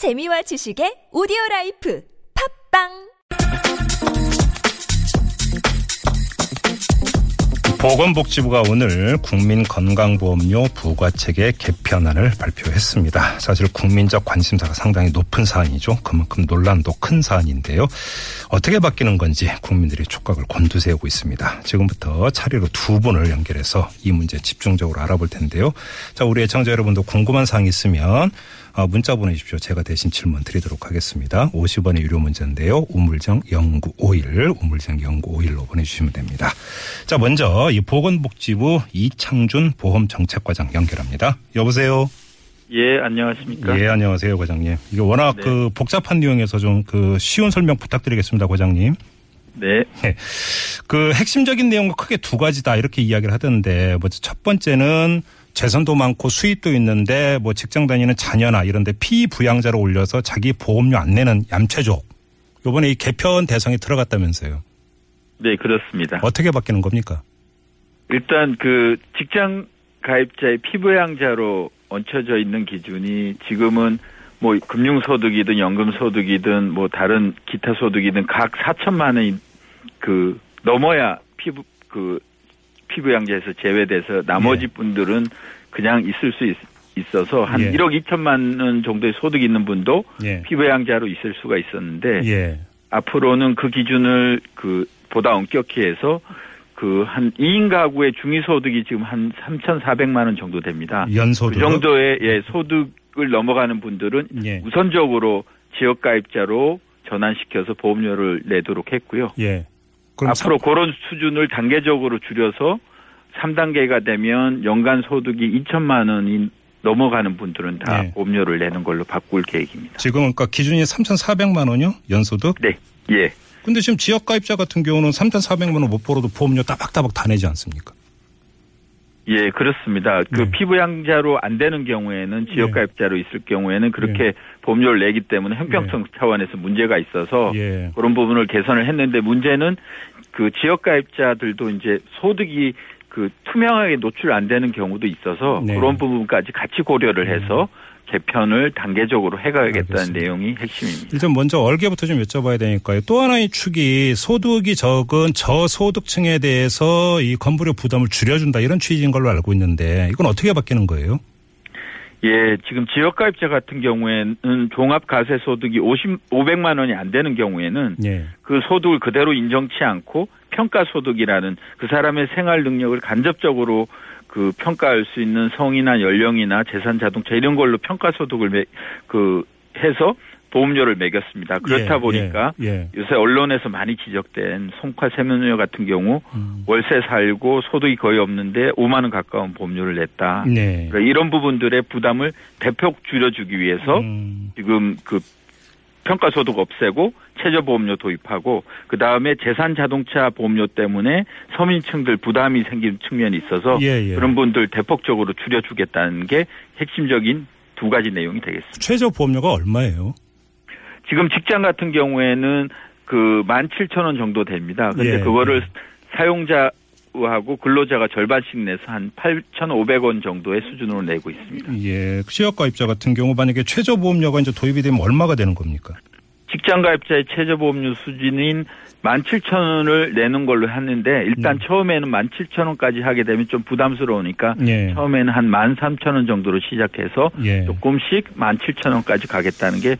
재미와 지식의 오디오 라이프. 팟빵 보건복지부가 오늘 국민건강보험료 부과체계 개편안을 발표했습니다. 사실 국민적 관심사가 상당히 높은 사안이죠. 그만큼 논란도 큰 사안인데요. 어떻게 바뀌는 건지 국민들이 촉각을 곤두세우고 있습니다. 지금부터 차례로 두 분을 연결해서 이 문제 집중적으로 알아볼 텐데요. 자, 우리 애청자 여러분도 궁금한 사항 있으면 어, 문자 보내주십시오. 제가 대신 질문 드리도록 하겠습니다. 50원의 유료 문자인데요. 우물정 0951, 우물정 0951로 보내주시면 됩니다. 자, 먼저 이 보건복지부 이창준 보험정책과장 연결합니다. 여보세요. 예, 안녕하십니까. 예, 안녕하세요, 과장님. 이게 워낙 네. 그 복잡한 내용에서 좀 그 쉬운 설명 부탁드리겠습니다, 과장님. 네. 그 핵심적인 내용은 크게 두 가지다 이렇게 이야기를 하던데 뭐첫 번째는 재산도 많고 수입도 있는데 뭐 직장 다니는 자녀나 이런데 피부양자로 올려서 자기 보험료 안 내는 얌체족. 요번에 이 개편 대상에 들어갔다면서요. 네, 그렇습니다. 어떻게 바뀌는 겁니까? 일단 그 직장 가입자의 피부양자로 얹혀져 있는 기준이 지금은 뭐 금융소득이든 연금소득이든 뭐 다른 기타 소득이든 각 4천만 원이 그 넘어야 피부 그 피부양자에서 제외돼서 나머지 예. 분들은 그냥 있을 수 있, 있어서 한 예. 1억 2천만 원 정도의 소득이 있는 분도 예. 피부양자로 있을 수가 있었는데 예. 앞으로는 그 기준을 그 보다 엄격히 해서 그 한 2인 가구의 중위 소득이 지금 한 3,400만 원 정도 됩니다. 연소득. 그 정도의 예, 소득을 넘어가는 분들은 예. 우선적으로 지역 가입자로 전환시켜서 보험료를 내도록 했고요. 예. 앞으로 그런 수준을 단계적으로 줄여서 3단계가 되면 연간 소득이 2천만 원이 넘어가는 분들은 다 네. 보험료를 내는 걸로 바꿀 계획입니다. 지금 그러니까 기준이 3,400만 원이요? 연소득? 네. 예. 근데 지금 지역 가입자 같은 경우는 3,400만 원 못 벌어도 보험료 따박따박 다 내지 않습니까? 예, 그렇습니다. 그 네. 피부양자로 안 되는 경우에는 네. 지역가입자로 있을 경우에는 그렇게 보험료를 내기 때문에 형평성 차원에서 문제가 있어서 예. 그런 부분을 개선을 했는데 문제는 그 지역가입자들도 이제 소득이 그 투명하게 노출 안 되는 경우도 있어서 네. 음. 그런 부분까지 같이 고려를 해서 개편을 단계적으로 해가야겠다는 알겠습니다. 내용이 핵심입니다. 일단 먼저 얼개부터 좀 여쭤봐야 되니까요. 또 하나의 축이 소득이 적은 저소득층에 대해서 이 건물료 부담을 줄여준다 이런 취지인 걸로 알고 있는데 이건 어떻게 바뀌는 거예요? 예, 지금 지역가입자 같은 경우에는 종합가세 소득이 50, 500만 원이 안 되는 경우에는 예. 그 소득을 그대로 인정치 않고 평가 소득이라는 그 사람의 생활 능력을 간접적으로 그 평가할 수 있는 성이나 연령이나 재산 자동차 이런 걸로 평가 소득을 매, 그 해서 보험료를 매겼습니다. 그렇다 예, 보니까 예, 예. 요새 언론에서 많이 지적된 송파 세면녀 같은 경우 음. 월세 살고 소득이 거의 없는데 5만 원 가까운 보험료를 냈다. 네. 그러니까 이런 부분들의 부담을 대폭 줄여주기 위해서 음. 지금 그 평가소득 없애고 최저 보험료 도입하고 그 다음에 재산 자동차 보험료 때문에 서민층들 부담이 생기는 측면이 있어서 예, 예. 그런 분들 대폭적으로 줄여주겠다는 게 핵심적인 두 가지 내용이 되겠습니다. 최저 보험료가 얼마예요? 지금 직장 같은 경우에는 그 17,000원 정도 됩니다. 근데 예, 그거를 예. 사용자 하고 근로자가 절반씩 내서 한 8,500원 정도의 수준으로 내고 있습니다. 예. 지역 가입자 같은 경우 만약에 최저 보험료가 이제 도입이 되면 얼마가 되는 겁니까? 직장 가입자의 최저보험료 수준인 17,000원을 내는 걸로 했는데 일단 음. 처음에는 17,000원까지 하게 되면 좀 부담스러우니까 예. 처음에는 한 13,000원 정도로 시작해서 예. 조금씩 17,000원까지 가겠다는 게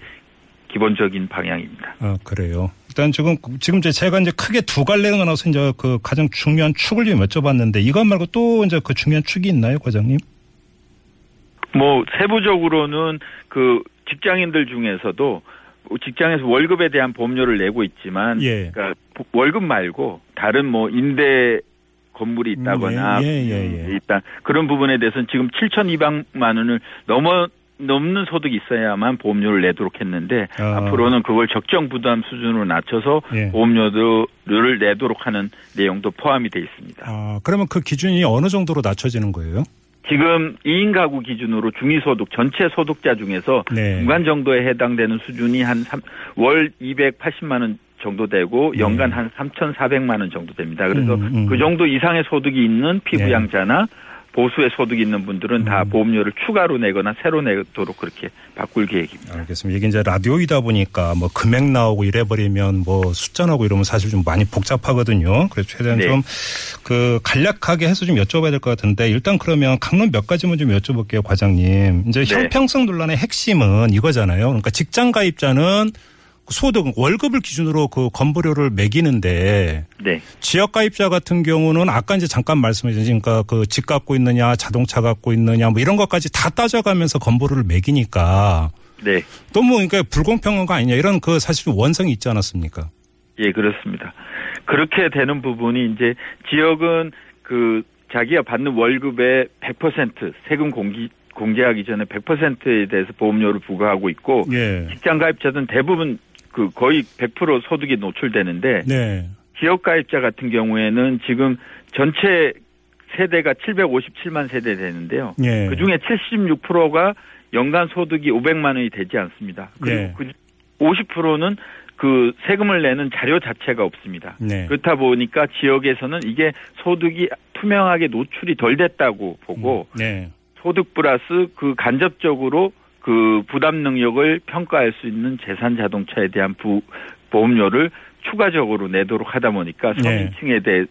기본적인 방향입니다. 아, 그래요. 일단 지금, 지금 제가 이제 크게 두 갈래가 나눠서 이제 그 가장 중요한 축을 좀 여쭤봤는데 이것 말고 또 이제 그 중요한 축이 있나요, 과장님? 뭐 세부적으로는 그 직장인들 중에서도 직장에서 월급에 대한 보험료를 내고 있지만 예. 그러니까 월급 말고 다른 뭐 임대 건물이 있다거나 음, 예, 예, 예, 예. 일단 그런 부분에 대해서는 지금 7,200만 원을 넘어 넘는 소득이 있어야만 보험료를 내도록 했는데 아. 앞으로는 그걸 적정 부담 수준으로 낮춰서 예. 보험료를 내도록 하는 내용도 포함이 돼 있습니다. 아, 그러면 그 기준이 어느 정도로 낮춰지는 거예요? 지금 2인 가구 기준으로 중위소득 전체 소득자 중에서 네. 중간 정도에 해당되는 수준이 한 월 280만 원 정도 되고 네. 연간 한 3,400만 원 정도 됩니다. 그래서 음, 음. 그 정도 이상의 소득이 있는 피부양자나 보수의 소득이 있는 분들은 다 음. 보험료를 추가로 내거나 새로 내도록 그렇게 바꿀 계획입니다. 알겠습니다. 이게 이제 라디오이다 보니까 뭐 금액 나오고 이래버리면 뭐 숫자 나오고 이러면 사실 좀 많이 복잡하거든요. 그래서 최대한 네. 좀그 간략하게 해서 좀 여쭤봐야 될 것 같은데 일단 그러면 강론 몇 가지만 좀 여쭤볼게요, 과장님. 이제 네. 형평성 논란의 핵심은 이거잖아요. 그러니까 직장 가입자는 소득 월급을 기준으로 그 건보료를 매기는데 네. 지역 가입자 같은 경우는 아까 이제 잠깐 말씀해 주신 그러니까 그 집 갖고 있느냐 자동차 갖고 있느냐 뭐 이런 것까지 다 따져가면서 건보료를 매기니까 네. 너무 그러니까 불공평한 거 아니냐 이런 그 사실 원성이 있지 않았습니까? 예, 그렇습니다. 그렇게 되는 부분이 이제 지역은 그 자기가 받는 월급의 100% 세금 공기, 공제하기 전에 100%에 대해서 보험료를 부과하고 있고 예. 직장 가입자들은 대부분 그 거의 100% 소득이 노출되는데 네. 지역 가입자 같은 경우에는 지금 전체 세대가 757만 세대 되는데요. 예. 그 중에 76%가 연간 소득이 500만 원이 되지 않습니다. 그리고 예. 그 50%는 그 세금을 내는 자료 자체가 없습니다. 네. 그렇다 보니까 지역에서는 이게 소득이 투명하게 노출이 덜 됐다고 보고 네. 소득 플러스 그 간접적으로 그 부담 능력을 평가할 수 있는 재산 자동차에 대한 부, 보험료를 추가적으로 내도록 하다 보니까 네. 서민층에 대해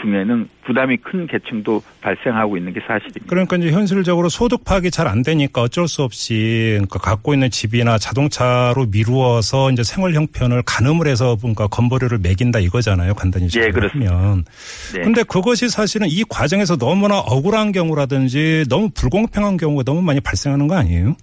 중에는 부담이 큰 계층도 발생하고 있는 게 사실입니다. 그러니까 이제 현실적으로 소득 파악이 잘 안 되니까 어쩔 수 없이 그러니까 갖고 있는 집이나 자동차로 미루어서 이제 생활 형편을 가늠을 해서 뭔가 건보료를 매긴다 이거잖아요. 간단히 예, 그렇습니다. 하면. 네. 근데 그것이 사실은 이 과정에서 너무나 억울한 경우라든지 너무 불공평한 경우가 너무 많이 발생하는 거 아니에요?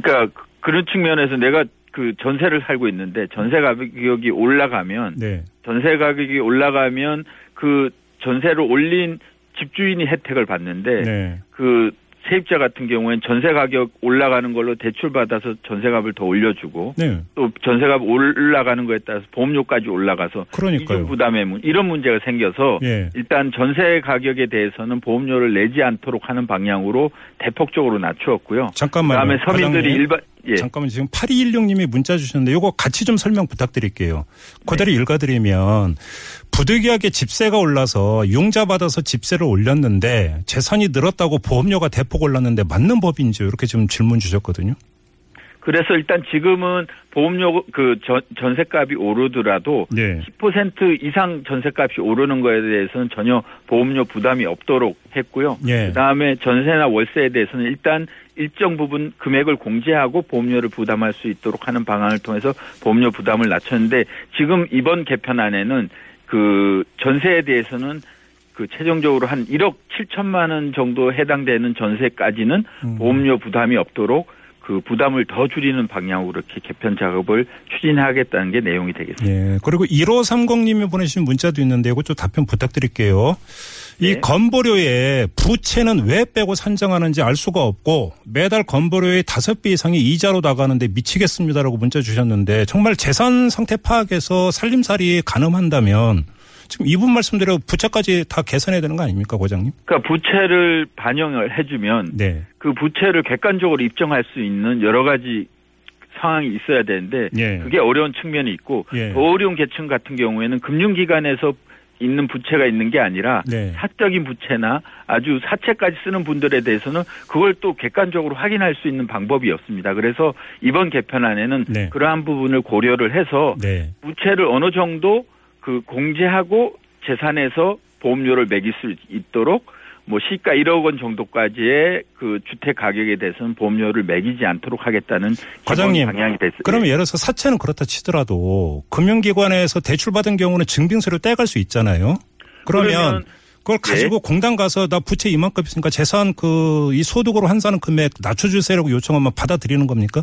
그러니까 그- 그런 측면에서 내가 그 전세를 살고 있는데 전세 가격이 올라가면 네. 전세 가격이 올라가면 그 전세를 올린 집주인이 혜택을 받는데 네. 그 세입자 같은 경우엔 전세 가격 올라가는 걸로 대출 받아서 전세값을 더 올려주고 네. 또 전세값 올라가는 거에 따라서 보험료까지 올라가서 그러니까요. 이중 부담의 문 이런 문제가 생겨서 예. 일단 전세 가격에 대해서는 보험료를 내지 않도록 하는 방향으로 대폭적으로 낮추었고요. 잠깐만요. 그다음에 서민들이 과장님. 일반 예. 잠깐만 지금 8216님이 문자 주셨는데 요거 같이 좀 설명 부탁드릴게요. 그대로 읽어드리면 부득이하게 집세가 올라서 융자 받아서 집세를 올렸는데 재산이 늘었다고 보험료가 대폭 올랐는데 맞는 법인지요? 이렇게 지금 질문 주셨거든요. 그래서 일단 지금은 보험료 그 전, 전세값이 오르더라도 네. 10% 이상 전세값이 오르는 거에 대해서는 전혀 보험료 부담이 없도록 했고요. 예. 그다음에 전세나 월세에 대해서는 일단 일정 부분 금액을 공제하고 보험료를 부담할 수 있도록 하는 방안을 통해서 보험료 부담을 낮췄는데 지금 이번 개편안에는 그 전세에 대해서는 그 최종적으로 한 1억 7천만 원 정도 해당되는 전세까지는 음. 보험료 부담이 없도록 그 부담을 더 줄이는 방향으로 이렇게 개편 작업을 추진하겠다는 게 내용이 되겠습니다. 예. 그리고 1530님이 보내주신 문자도 있는데 이것 좀 답변 부탁드릴게요. 이 네. 건보료에 부채는 왜 빼고 산정하는지 알 수가 없고 매달 건보료의 다섯 배 이상이 이자로 나가는데 미치겠습니다라고 문자 주셨는데 정말 재산 상태 파악해서 살림살이 가늠한다면 지금 이분 말씀대로 부채까지 다 계산해야 되는 거 아닙니까, 고장님? 그러니까 부채를 반영을 해주면 네. 그 부채를 객관적으로 입증할 수 있는 여러 가지 상황이 있어야 되는데 예. 그게 어려운 측면이 있고 예. 더 어려운 계층 같은 경우에는 금융기관에서 있는 부채가 있는 게 아니라 네. 사적인 부채나 아주 사채까지 쓰는 분들에 대해서는 그걸 또 객관적으로 확인할 수 있는 방법이 없습니다. 그래서 이번 개편안에는 네. 그러한 부분을 고려를 해서 네. 부채를 어느 정도 그 공제하고 재산에서 보험료를 매길 수 있도록 뭐 시가 1억 원 정도까지의 그 주택 가격에 대해서는 보험료를 매기지 않도록 하겠다는 과장님, 방향이 됐습니다. 그러면 예를 들어서 사채는 그렇다 치더라도 금융기관에서 대출받은 경우는 증빙서를 떼갈 수 있잖아요. 그러면, 그러면 그걸 가지고 공단 가서 나 부채 이만큼 있으니까 재산 그 이 소득으로 환산하는 금액 낮춰주세요라고 요청하면 받아들이는 겁니까?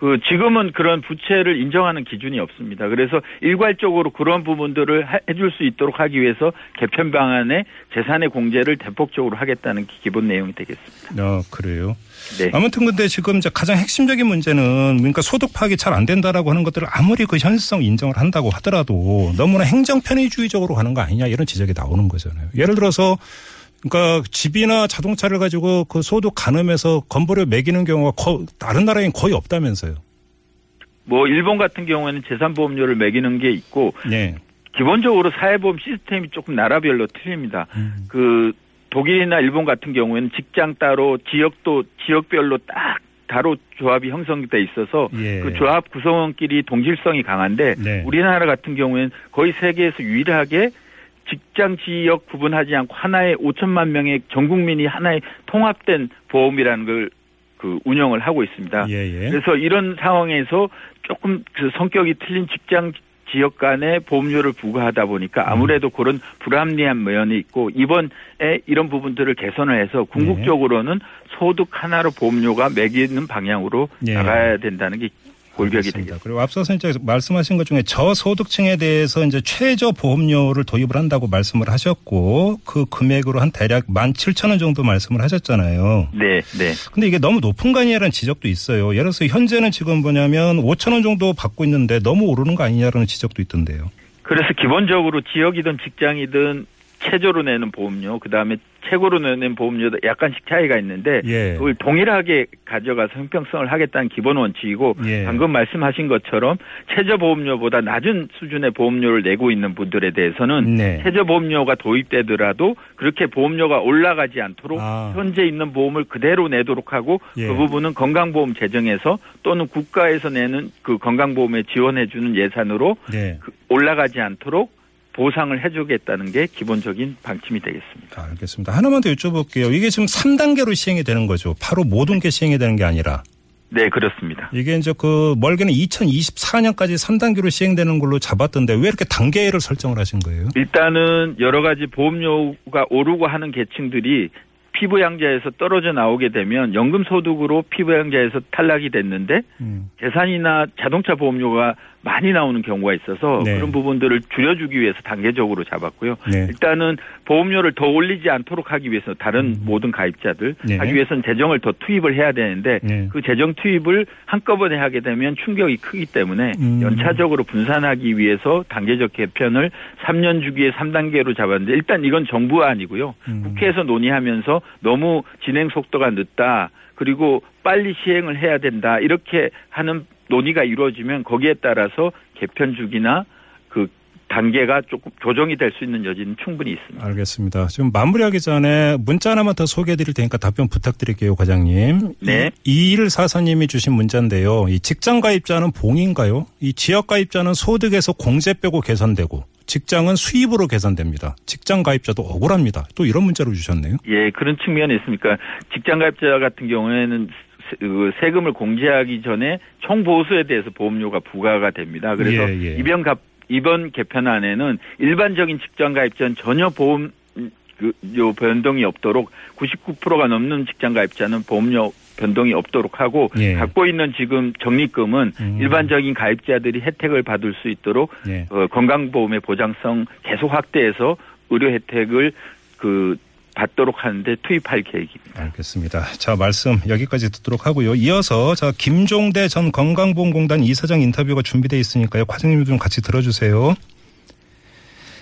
그 지금은 그런 부채를 인정하는 기준이 없습니다. 그래서 일괄적으로 그런 부분들을 하- 해줄 수 있도록 하기 위해서 개편 방안에 재산의 공제를 대폭적으로 하겠다는 기- 기본 내용이 되겠습니다. 아, 그래요. 네. 아무튼 근데 지금 가장 핵심적인 문제는 그러니까 소득 파악이 잘 안 된다라고 하는 것들을 아무리 그 현실성 인정을 한다고 하더라도 너무나 행정 편의주의적으로 가는 거 아니냐 이런 지적이 나오는 거잖아요. 예를 들어서 그러니까 집이나 자동차를 가지고 그 소득 가늠해서 건보료 매기는 경우가 거, 다른 나라엔 거의 없다면서요. 뭐 일본 같은 경우에는 재산보험료를 매기는 게 있고 네. 기본적으로 사회보험 시스템이 조금 나라별로 틀립니다. 음. 그 독일이나 일본 같은 경우에는 직장 따로 지역도 지역별로 딱 다로 조합이 형성돼 있어서 예. 그 조합 구성원끼리 동질성이 강한데 네. 우리나라 같은 경우에는 거의 세계에서 유일하게 직장 지역 구분하지 않고 하나의 5천만 명의 전 국민이 하나의 통합된 보험이라는 걸 그 운영을 하고 있습니다. 예, 예. 그래서 이런 상황에서 조금 그 성격이 틀린 직장 지역 간의 보험료를 부과하다 보니까 아무래도 그런 불합리한 면이 있고 이번에 이런 부분들을 개선을 해서 궁극적으로는 소득 하나로 보험료가 매기는 방향으로 예. 나가야 된다는 게 골격이. 되겠습니다. 그리고 앞서서 이제 말씀하신 것 중에 저소득층에 대해서 이제 최저 보험료를 도입을 한다고 말씀을 하셨고 그 금액으로 한 대략 17,000원 정도 말씀을 하셨잖아요. 네, 네. 근데 이게 너무 높은 거 아니냐라는 지적도 있어요. 예를 들어서 현재는 지금 뭐냐면 5,000원 정도 받고 있는데 너무 오르는 거 아니냐라는 지적도 있던데요. 그래서 기본적으로 지역이든 직장이든 최저로 내는 보험료, 그 다음에 최고로 내는 보험료도 약간씩 차이가 있는데 예. 그걸 동일하게 가져가서 형평성을 하겠다는 기본 원칙이고 예. 방금 말씀하신 것처럼 최저 보험료보다 낮은 수준의 보험료를 내고 있는 분들에 대해서는 네. 최저 보험료가 도입되더라도 그렇게 보험료가 올라가지 않도록 아. 현재 있는 보험을 그대로 내도록 하고 예. 그 부분은 건강보험 재정에서 또는 국가에서 내는 그 건강보험에 지원해주는 예산으로 네. 그 올라가지 않도록 보상을 해주겠다는 게 기본적인 방침이 되겠습니다. 알겠습니다. 하나만 더 여쭤볼게요. 이게 지금 3단계로 시행이 되는 거죠. 바로 모든 게 시행이 되는 게 아니라. 네, 그렇습니다. 이게 이제 그 멀게는 2024년까지 3단계로 시행되는 걸로 잡았던데 왜 이렇게 단계를 설정을 하신 거예요? 일단은 여러 가지 보험료가 오르고 하는 계층들이 피부양자에서 떨어져 나오게 되면 연금 소득으로 피부양자에서 탈락이 됐는데 음. 재산이나 자동차 보험료가 많이 나오는 경우가 있어서 네. 그런 부분들을 줄여주기 위해서 단계적으로 잡았고요. 네. 일단은 보험료를 더 올리지 않도록 하기 위해서 다른 모든 가입자들 음. 네. 하기 위해서는 재정을 더 투입을 해야 되는데 네. 그 재정 투입을 한꺼번에 하게 되면 충격이 크기 때문에 음. 연차적으로 분산하기 위해서 단계적 개편을 3년 주기에 3단계로 잡았는데 일단 이건 정부안이고요. 음. 국회에서 논의하면서 너무 진행 속도가 늦다. 그리고 빨리 시행을 해야 된다. 이렇게 하는 논의가 이루어지면 거기에 따라서 개편 주기나 그 단계가 조금 조정이 될 수 있는 여지는 충분히 있습니다. 알겠습니다. 지금 마무리하기 전에 문자 하나만 더 소개해 드릴 테니까 답변 부탁드릴게요, 과장님. 네. 2144님이 주신 문자인데요. 이 직장 가입자는 봉인가요? 이 지역 가입자는 소득에서 공제 빼고 계산되고 직장은 수입으로 계산됩니다. 직장 가입자도 억울합니다. 또 이런 문자로 주셨네요. 예, 그런 측면이 있으니까 직장 가입자 같은 경우에는 세- 그 세금을 공제하기 전에 총 보수에 대해서 보험료가 부과가 됩니다. 그래서 예, 예. 이번 갑 이번 개편안에는 일반적인 직장 가입자는 전혀 보험 그, 요 변동이 없도록 99%가 넘는 직장 가입자는 보험료 변동이 없도록 하고 예. 갖고 있는 지금 적립금은 음. 일반적인 가입자들이 혜택을 받을 수 있도록 예. 어, 건강보험의 보장성 계속 확대해서 의료 혜택을 그 받도록 하는데 투입할 계획입니다. 알겠습니다. 자, 말씀 여기까지 듣도록 하고요. 이어서 자, 김종대 전 건강보험공단 이사장 인터뷰가 준비되어 있으니까요. 과장님 좀 같이 들어주세요.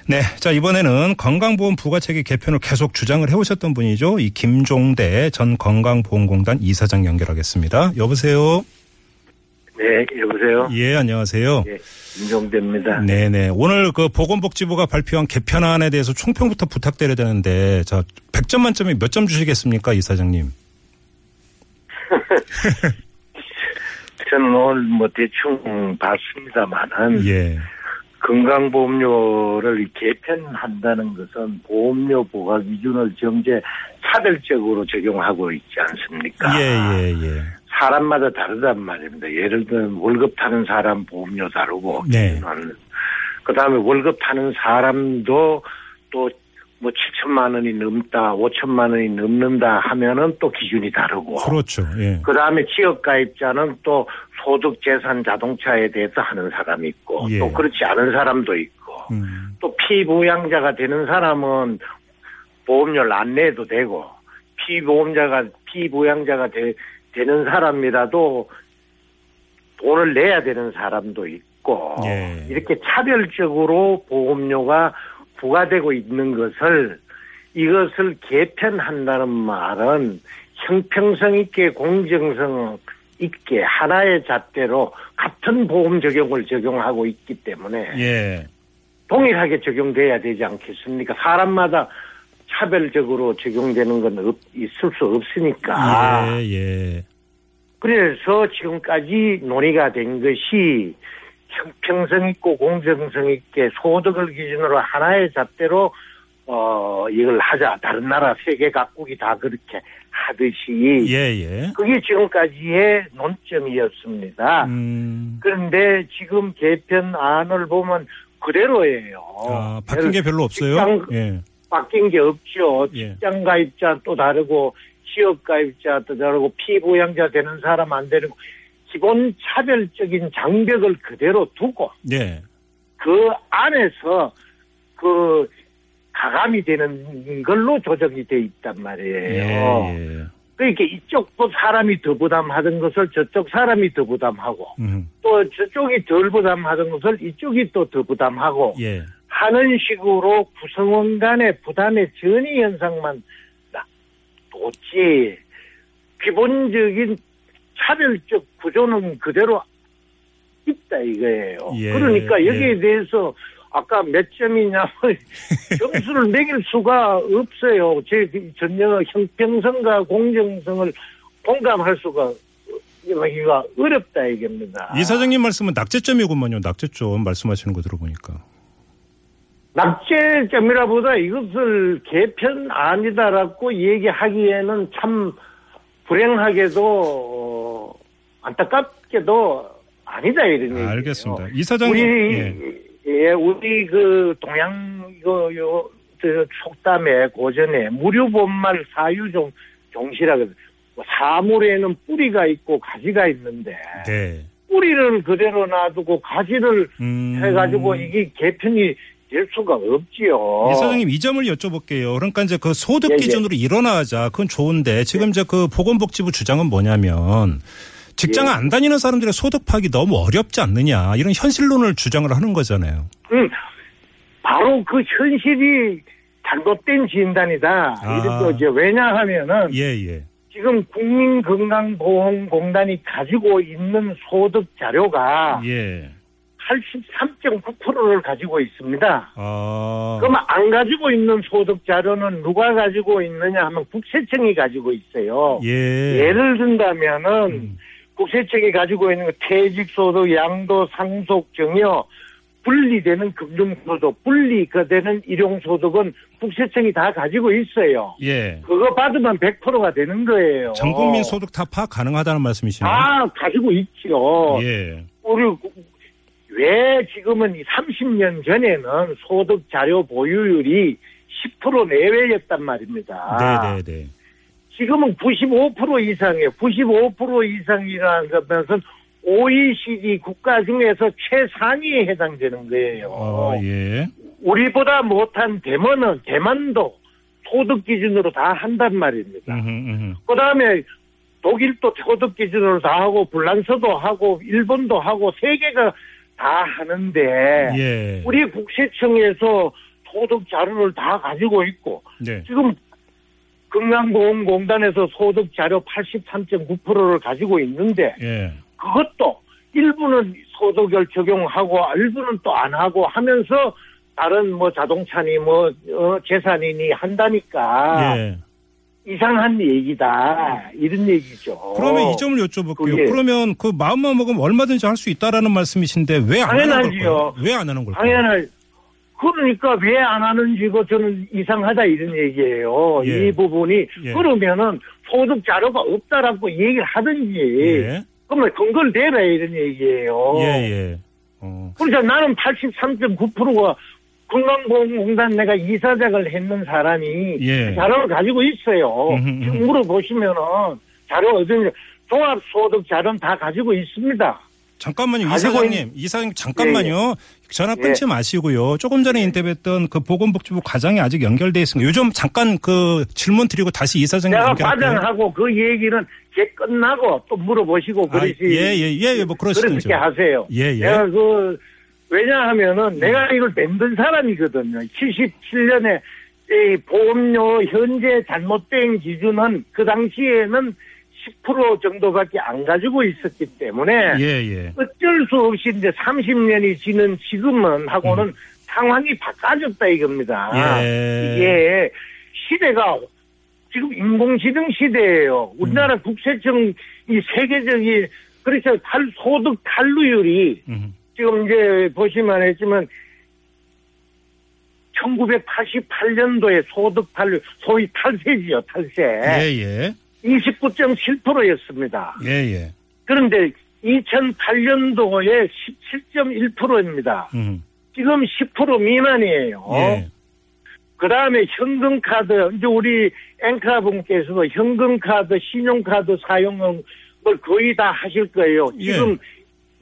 네. 자, 이번에는 건강보험 부가체계 개편을 계속 주장을 해오셨던 분이죠. 이 김종대 전 건강보험공단 이사장 연결하겠습니다. 여보세요? 네, 여보세요. 예, 안녕하세요. 예, 김종대입니다. 네 네. 오늘 그 보건복지부가 발표한 개편안에 대해서 총평부터 부탁드려야 되는데, 자, 100점 만점에 몇 점 주시겠습니까, 이사장님? 저는 오늘 뭐 대충 봤습니다만은 예. 건강보험료를 개편한다는 것은 보험료 부과 기준을 정제 차별적으로 적용하고 있지 않습니까? 예, 예, 예. 사람마다 다르단 말입니다. 예를 들면 월급 타는 사람 보험료 다르고 네. 그 다음에 월급 타는 사람도 또 뭐 7천만 원이 넘다, 5천만 원이 넘는다 하면은 또 기준이 다르고. 그렇죠. 예. 그 다음에 지역 가입자는 또 소득, 재산, 자동차에 대해서 하는 사람이 있고, 예. 또 그렇지 않은 사람도 있고, 음. 또 피부양자가 되는 사람은 보험료를 안 내도 되고, 피보험자가, 피부양자가 되, 되는 사람이라도 돈을 내야 되는 사람도 있고, 예. 이렇게 차별적으로 보험료가 부과되고 있는 것을 이것을 개편한다는 말은 형평성 있게 공정성 있게 하나의 잣대로 같은 보험 적용을 적용하고 있기 때문에 예. 동일하게 적용돼야 되지 않겠습니까? 사람마다 차별적으로 적용되는 건 없, 있을 수 없으니까. 예, 예. 그래서 지금까지 논의가 된 것이 형평성 있고 공정성 있게 소득을 기준으로 하나의 잣대로 어 이걸 하자. 다른 나라 세계 각국이 다 그렇게 하듯이 예, 예. 그게 지금까지의 논점이었습니다. 음. 그런데 지금 개편안을 보면 그대로예요. 아, 바뀐 게 별로 없어요? 직장- 예. 바뀐 게 없죠. 예. 직장 가입자 또 다르고 취업 가입자 또 다르고 피부양자 되는 사람 안 되는 거. 기본 차별적인 장벽을 그대로 두고 예. 그 안에서 그 가감이 되는 걸로 조정이 돼 있단 말이에요. 예, 예. 그러니까 이쪽도 사람이 더 부담하던 것을 저쪽 사람이 더 부담하고 음. 또 저쪽이 덜 부담하던 것을 이쪽이 또 더 부담하고 예. 하는 식으로 구성원 간의 부담의 전이 현상만 나- 도지 기본적인 차별적 구조는 그대로 있다 이거예요. 예, 그러니까 여기에 예. 대해서 아까 몇 점이냐면 점수를 매길 수가 없어요. 제 전혀 형평성과 공정성을 공감할 수가 여기가 어렵다 이겁니다. 이 사장님 말씀은 낙제점이구먼요. 낙제점 말씀하시는 거 들어보니까. 낙제점이라보다 이것을 개편안이다라고 얘기하기에는 참 불행하게도 어, 안타깝게도 아니다 이런 얘기예요. 알겠습니다. 이 사장님. 우리 예. 예, 우리 그 동양 이거 요 저, 속담에 고전에 무료본말 사유종 종시라고 뭐 사물에는 뿌리가 있고 가지가 있는데 네. 뿌리를 그대로 놔두고 가지를 음. 해가지고 이게 개편이 될 수가 없지요. 이 사장님 이 점을 여쭤볼게요. 그러니까 이제 그 소득 예, 예. 기준으로 일어나자 그건 좋은데 지금 이제 그 보건복지부 주장은 뭐냐면 직장을 예. 안 다니는 사람들의 소득 파악이 너무 어렵지 않느냐 이런 현실론을 주장을 하는 거잖아요. 음, 바로 그 현실이 잘못된 진단이다. 아. 이렇게 왜냐하면은 예, 예. 지금 국민건강보험공단이 가지고 있는 소득 자료가 예. 83.9%를 가지고 있습니다. 아. 그럼 안 가지고 있는 소득 자료는 누가 가지고 있느냐 하면 국세청이 가지고 있어요. 예. 예를 든다면은 음. 국세청이 가지고 있는 거 퇴직소득, 양도, 상속, 정여 분리되는 금융소득, 분리되는 일용소득은 국세청이 다 가지고 있어요. 예. 그거 받으면 100%가 되는 거예요. 전 국민 소득 다 파악 가능하다는 말씀이시네요. 다 가지고 있죠. 예. 우리 왜 지금은 이 30년 전에는 소득 자료 보유율이 10% 내외였단 말입니다. 네, 네, 네. 지금은 95% 이상이에요. 95% 이상이라는 것은 OECD 국가 중에서 최상위에 해당되는 거예요. 어, 예. 우리보다 못한 대만은 대만도 소득 기준으로 다 한단 말입니다. 그 다음에 독일도 소득 기준으로 다 하고 불란서도 하고 일본도 하고 세계가 다 하는데 예. 우리 국세청에서 소득 자료를 다 가지고 있고 네. 지금 건강보험공단에서 소득 자료 83.9%를 가지고 있는데 예. 그것도 일부는 소득을 적용하고 일부는 또 안 하고 하면서 다른 뭐 자동차니 뭐 어, 재산이니 한다니까 예. 이상한 얘기다 이런 얘기죠. 그러면 이 점을 여쭤볼게요. 그게- 그러면 그 마음만 먹으면 얼마든지 할 수 있다라는 말씀이신데 왜 안 하는. 걸까요? 왜 안 하는 걸까요? 당연할 그러니까 왜 안 하는지고 저는 이상하다 이런 얘기예요. 예. 이 부분이 예. 그러면은 소득 자료가 없다라고 얘기를 하든지 예. 그러면 근거를 대라 이런 얘기예요. 예, 예. 어. 그러니까 나는 83.9%가 건강보험공단 내가 이사장을 했는 사람이 예. 그 자료를 가지고 있어요. 지금 물어보시면은 자료 어딘지 종합소득 자료는 다 가지고 있습니다. 잠깐만요. 이 가지고 사장님, 이 사장님 잠깐만요. 전화 끊지 마시고요. 조금 전에 인터뷰했던 그 보건복지부 과장이 아직 연결돼 있습니다. 요즘 잠깐 그 질문 드리고 다시 이 사장님 내가. 과장하고 그 얘기는 걔 끝나고 또 물어보시고 아, 그러시. 예, 예, 예, 예, 뭐 그러시든죠. 그렇게 하세요. 예, 예. 내가 그 왜냐하면은 내가 이걸 만든 사람이거든요. 77년에 이 보험료 현재 잘못된 기준은 그 당시에는 10% 정도밖에 안 가지고 있었기 때문에 예, 예. 어쩔 수 없이 이제 30년이 지는 지금은 하고는 상황이 바꿔졌다 이겁니다. 음. 예. 이게 시대가 지금 인공지능 시대예요. 우리나라 음. 국세청 이 세계적인 그래서 탈, 소득 탈루율이 음. 지금 이제 보시면 했지만 1988년도에 소득 탈루 소위 탈세지요 탈세 예, 예. 29.7%였습니다. 예, 예. 그런데 2008년도에 17.1%입니다. 음. 지금 10% 미만이에요. 예. 그 다음에 현금카드, 이제 우리 앵카분께서도 현금카드, 신용카드 사용을 거의 다 하실 거예요. 예. 지금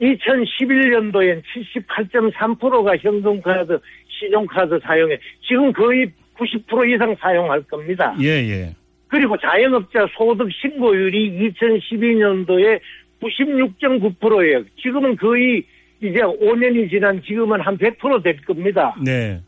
2011년도엔 78.3%가 현금카드, 신용카드 사용해. 지금 거의 90% 이상 사용할 겁니다. 예, 예. 그리고 자영업자 소득 신고율이 2012년도에 96.9%예요. 지금은 거의 이제 5년이 지난 지금은 한 100%될 겁니다. 네.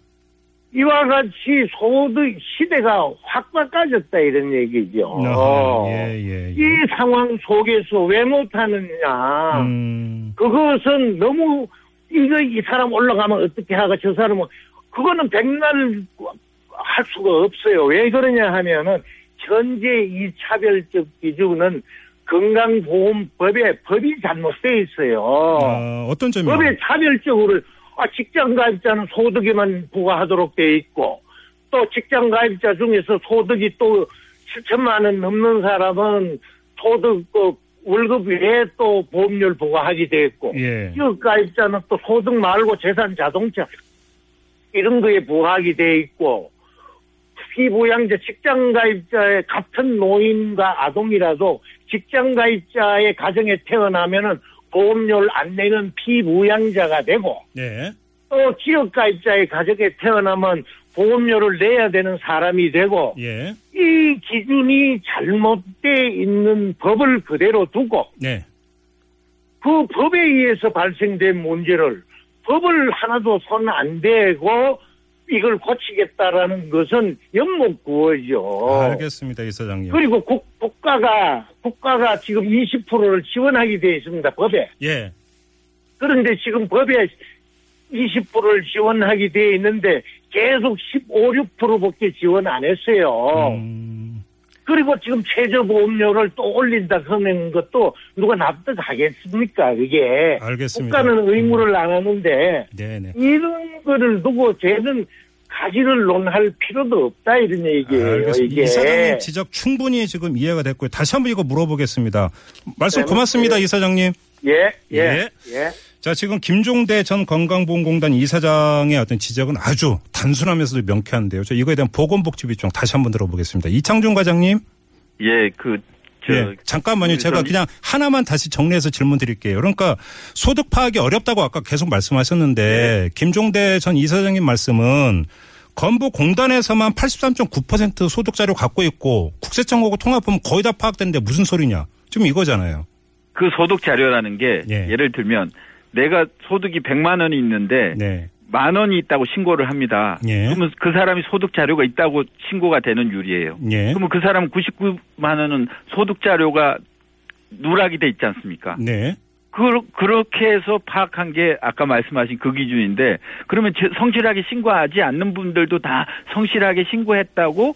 이와 같이 소득 시대가 확 바꿔졌다 이런 얘기죠. 아하, 예, 예, 이 예. 상황 속에서 왜 못하느냐. 음. 그것은 너무 이거 이 사람 올라가면 어떻게 하고 저 사람은 그거는 백날 할 수가 없어요. 왜 그러냐 하면은 현재 이 차별적 기준은 건강보험법에 법이 잘못돼 있어요. 아, 어떤 점이요? 법에 차별적으로 아, 직장 가입자는 소득에만 부과하도록 돼 있고 또 직장 가입자 중에서 소득이 또 7천만 원 넘는 사람은 소득 그 월급 외에 또 보험료를 부과하게 돼 있고 예. 기업 가입자는 또 소득 말고 재산 자동차 이런 거에 부과하게 돼 있고 피부양자 직장 가입자의 같은 노인과 아동이라도 직장 가입자의 가정에 태어나면은 보험료를 안 내는 피부양자가 되고 네. 또 지역 가입자의 가정에 태어나면 보험료를 내야 되는 사람이 되고 예. 이 기준이 잘못돼 있는 법을 그대로 두고 네. 그 법에 의해서 발생된 문제를 법을 하나도 손 안 대고 이걸 고치겠다라는 것은 연목구어죠. 알겠습니다, 이사장님. 그리고 국, 국가가 국가가 지금 20%를 지원하게 되어 있습니다. 법에. 예. 그런데 지금 법에 20%를 지원하게 되어 있는데 계속 15, 6%밖에 지원 안 했어요. 음, 그리고 지금 최저보험료를 또 올린다 하는 것도 누가 납득하겠습니까? 그게 알겠습니다. 국가는 의무를 안 하는데 네네. 이런 거를 두고 쟤는 가지를 논할 필요도 없다 이런 얘기예요. 알겠습니다. 이게 이사장님 지적 충분히 지금 이해가 됐고요. 다시 한번 이거 물어보겠습니다. 말씀 네, 고맙습니다, 네. 이사장님. 예, 예, 예. 예. 자, 지금 김종대 전 건강보험공단 이사장의 어떤 지적은 아주 단순하면서도 명쾌한데요. 저 이거에 대한 보건복지비쪽 다시 한번 들어보겠습니다. 이창준 과장님. 예, 그, 저, 예, 잠깐만요. 우리 제가 그냥 하나만 다시 정리해서 질문 드릴게요. 그러니까 소득 파악이 어렵다고 아까 계속 말씀하셨는데 네. 김종대 전 이사장님 말씀은 건보공단에서만 83.9% 소득 자료 갖고 있고 국세청하고 통합하면 거의 다 파악되는데 무슨 소리냐. 지금 이거잖아요. 그 소득 자료라는 게 예. 예. 를 들면 내가 소득이 100만 원이 있는데 네. 만 원이 있다고 신고를 합니다. 예. 그러면 그 사람이 소득 자료가 있다고 신고가 되는 율이에요. 예. 그러면 그 사람은 99만 원은 소득 자료가 누락이 돼 있지 않습니까? 네. 그, 그렇게 해서 파악한 게 아까 말씀하신 그 기준인데 그러면 제- 성실하게 신고하지 않는 분들도 다 성실하게 신고했다고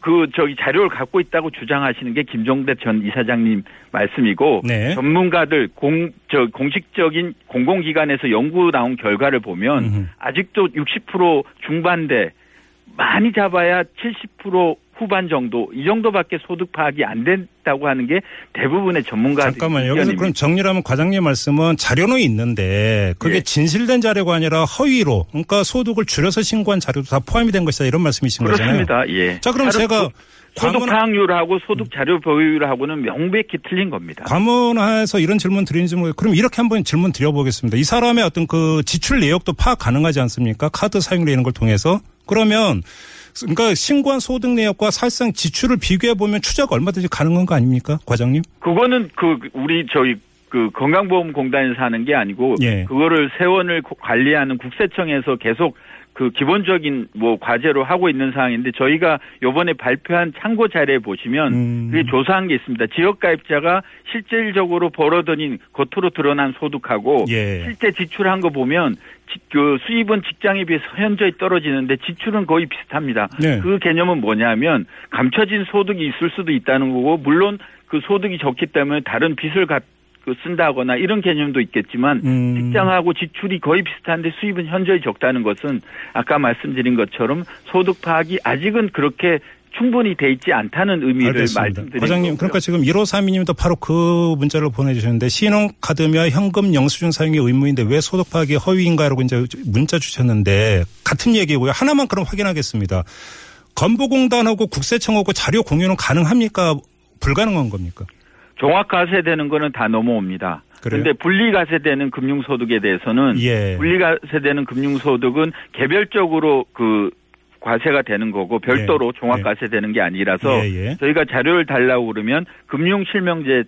그 저기 자료를 갖고 있다고 주장하시는 게 김종대 전 이사장님 말씀이고 네. 전문가들 공 저 공식적인 공공기관에서 연구 나온 결과를 보면 음흠. 아직도 60% 중반대 많이 잡아야 70% 후반 정도 이 정도밖에 소득 파악이 안 된다고 하는 게 대부분의 전문가들 잠깐만요. 여기서 그럼 정리를 하면 과장님 말씀은 자료는 있는데 그게 예. 진실된 자료가 아니라 허위로 그러니까 소득을 줄여서 신고한 자료도 다 포함이 된 것이다 이런 말씀이신 거잖아요. 그렇습니다. 예. 자, 그럼 제가 소득 파악률하고 소득 자료 보유율하고는 명백히 틀린 겁니다. 과문해서 이런 질문 드리는지 모르겠 그럼 이렇게 한번 질문 드려보겠습니다. 이 사람의 어떤 그 지출 내역도 파악 가능하지 않습니까? 카드 사용료 이런 걸 통해서. 그러면 그러니까 신고한 소득 내역과 사실상 지출을 비교해 보면 추적 얼마든지 가능한 거 아닙니까, 과장님? 그거는 그 우리 저희 그 건강보험공단에서 하는 게 아니고 예. 그거를 세원을 고- 관리하는 국세청에서 계속 그 기본적인 뭐 과제로 하고 있는 상황인데 저희가 요번에 발표한 참고 자료에 보시면 음. 그게 조사한 게 있습니다. 지역 가입자가 실질적으로 벌어들인 겉으로 드러난 소득하고 예. 실제 지출한 거 보면 지- 그 수입은 직장에 비해서 현저히 떨어지는데 지출은 거의 비슷합니다. 네. 그 개념은 뭐냐면 감춰진 소득이 있을 수도 있다는 거고 물론 그 소득이 적기 때문에 다른 빚을 갖, 그 쓴다거나 이런 개념도 있겠지만 음. 직장하고 지출이 거의 비슷한데 수입은 현저히 적다는 것은 아까 말씀드린 것처럼 소득 파악이 아직은 그렇게 충분히 돼 있지 않다는 의미를 알겠습니다. 말씀드린 과장님, 거고요. 그러니까 지금 1532님도 바로 그 문자를 보내주셨는데 신용카드며 현금 영수증 사용이 의무인데 왜 소득 파악이 허위인가라고 이제 문자 주셨는데 같은 얘기고요. 하나만 그럼 확인하겠습니다. 건보공단하고 국세청하고 자료 공유는 가능합니까? 불가능한 겁니까? 종합 과세 되는 거는 다 넘어옵니다. 그런데 분리 과세되는 금융소득에 대해서는 예. 분리 과세되는 금융소득은 개별적으로 그 과세가 되는 거고 별도로 예. 종합 예. 과세되는 게 아니라서 예, 예. 저희가 자료를 달라고 그러면 금융실명제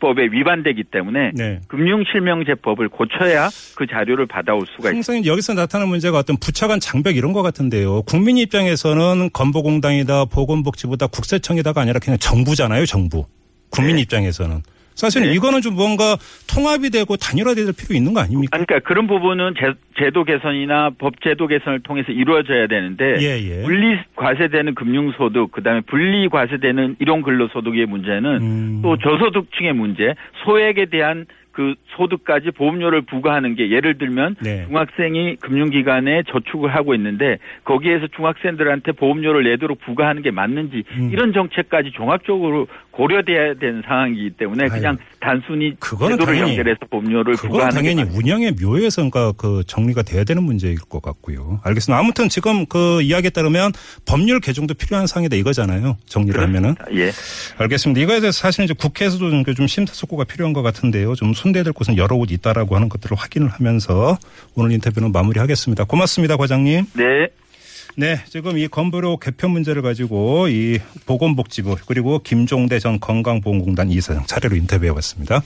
법에 위반되기 때문에 네. 금융실명제법을 고쳐야 그 자료를 받아올 수가 있습니다. 항상 여기서 나타나는 문제가 어떤 부차관 장벽 이런 것 같은데요. 국민 입장에서는 건보공단이다, 보건복지부다, 국세청이다가 아니라 그냥 정부잖아요, 정부. 국민 네. 입장에서는. 사실은 네. 이거는 좀 뭔가 통합이 되고 단일화될 필요 있는 거 아닙니까? 그러니까 그런 부분은 제, 제도 개선이나 법 제도 개선을 통해서 이루어져야 되는데 예, 예. 분리 과세되는 금융소득 그다음에 분리 과세되는 일용 근로소득의 문제는 음. 또 저소득층의 문제 소액에 대한 그 소득까지 보험료를 부과하는 게 예를 들면 네. 중학생이 금융기관에 저축을 하고 있는데 거기에서 중학생들한테 보험료를 내도록 부과하는 게 맞는지 음. 이런 정책까지 종합적으로 고려돼야 되는 상황이기 때문에 그냥 아유, 단순히 그거는 제도를 당연히- 연결해서 보험료를 부과하는 당연히 운영의 묘에서 그러니까 그 정리가 돼야 되는 문제일 것 같고요. 알겠습니다. 아무튼 지금 그 이야기에 따르면 법률 개정도 필요한 상황이다 이거잖아요. 정리를 하면은. 예. 알겠습니다. 이거에 대해서 사실은 이제 국회에서도 좀- 좀 심사숙고가 필요한 것 같은데요. 좀 손대야 될 곳은 여러 곳 있다라고 하는 것들을 확인을 하면서 오늘 인터뷰는 마무리하겠습니다. 고맙습니다, 과장님. 네. 네, 지금 이 건보료 개편 문제를 가지고 이 보건복지부 그리고 김종대 전 건강보험공단 이사장 차례로 인터뷰해 봤습니다.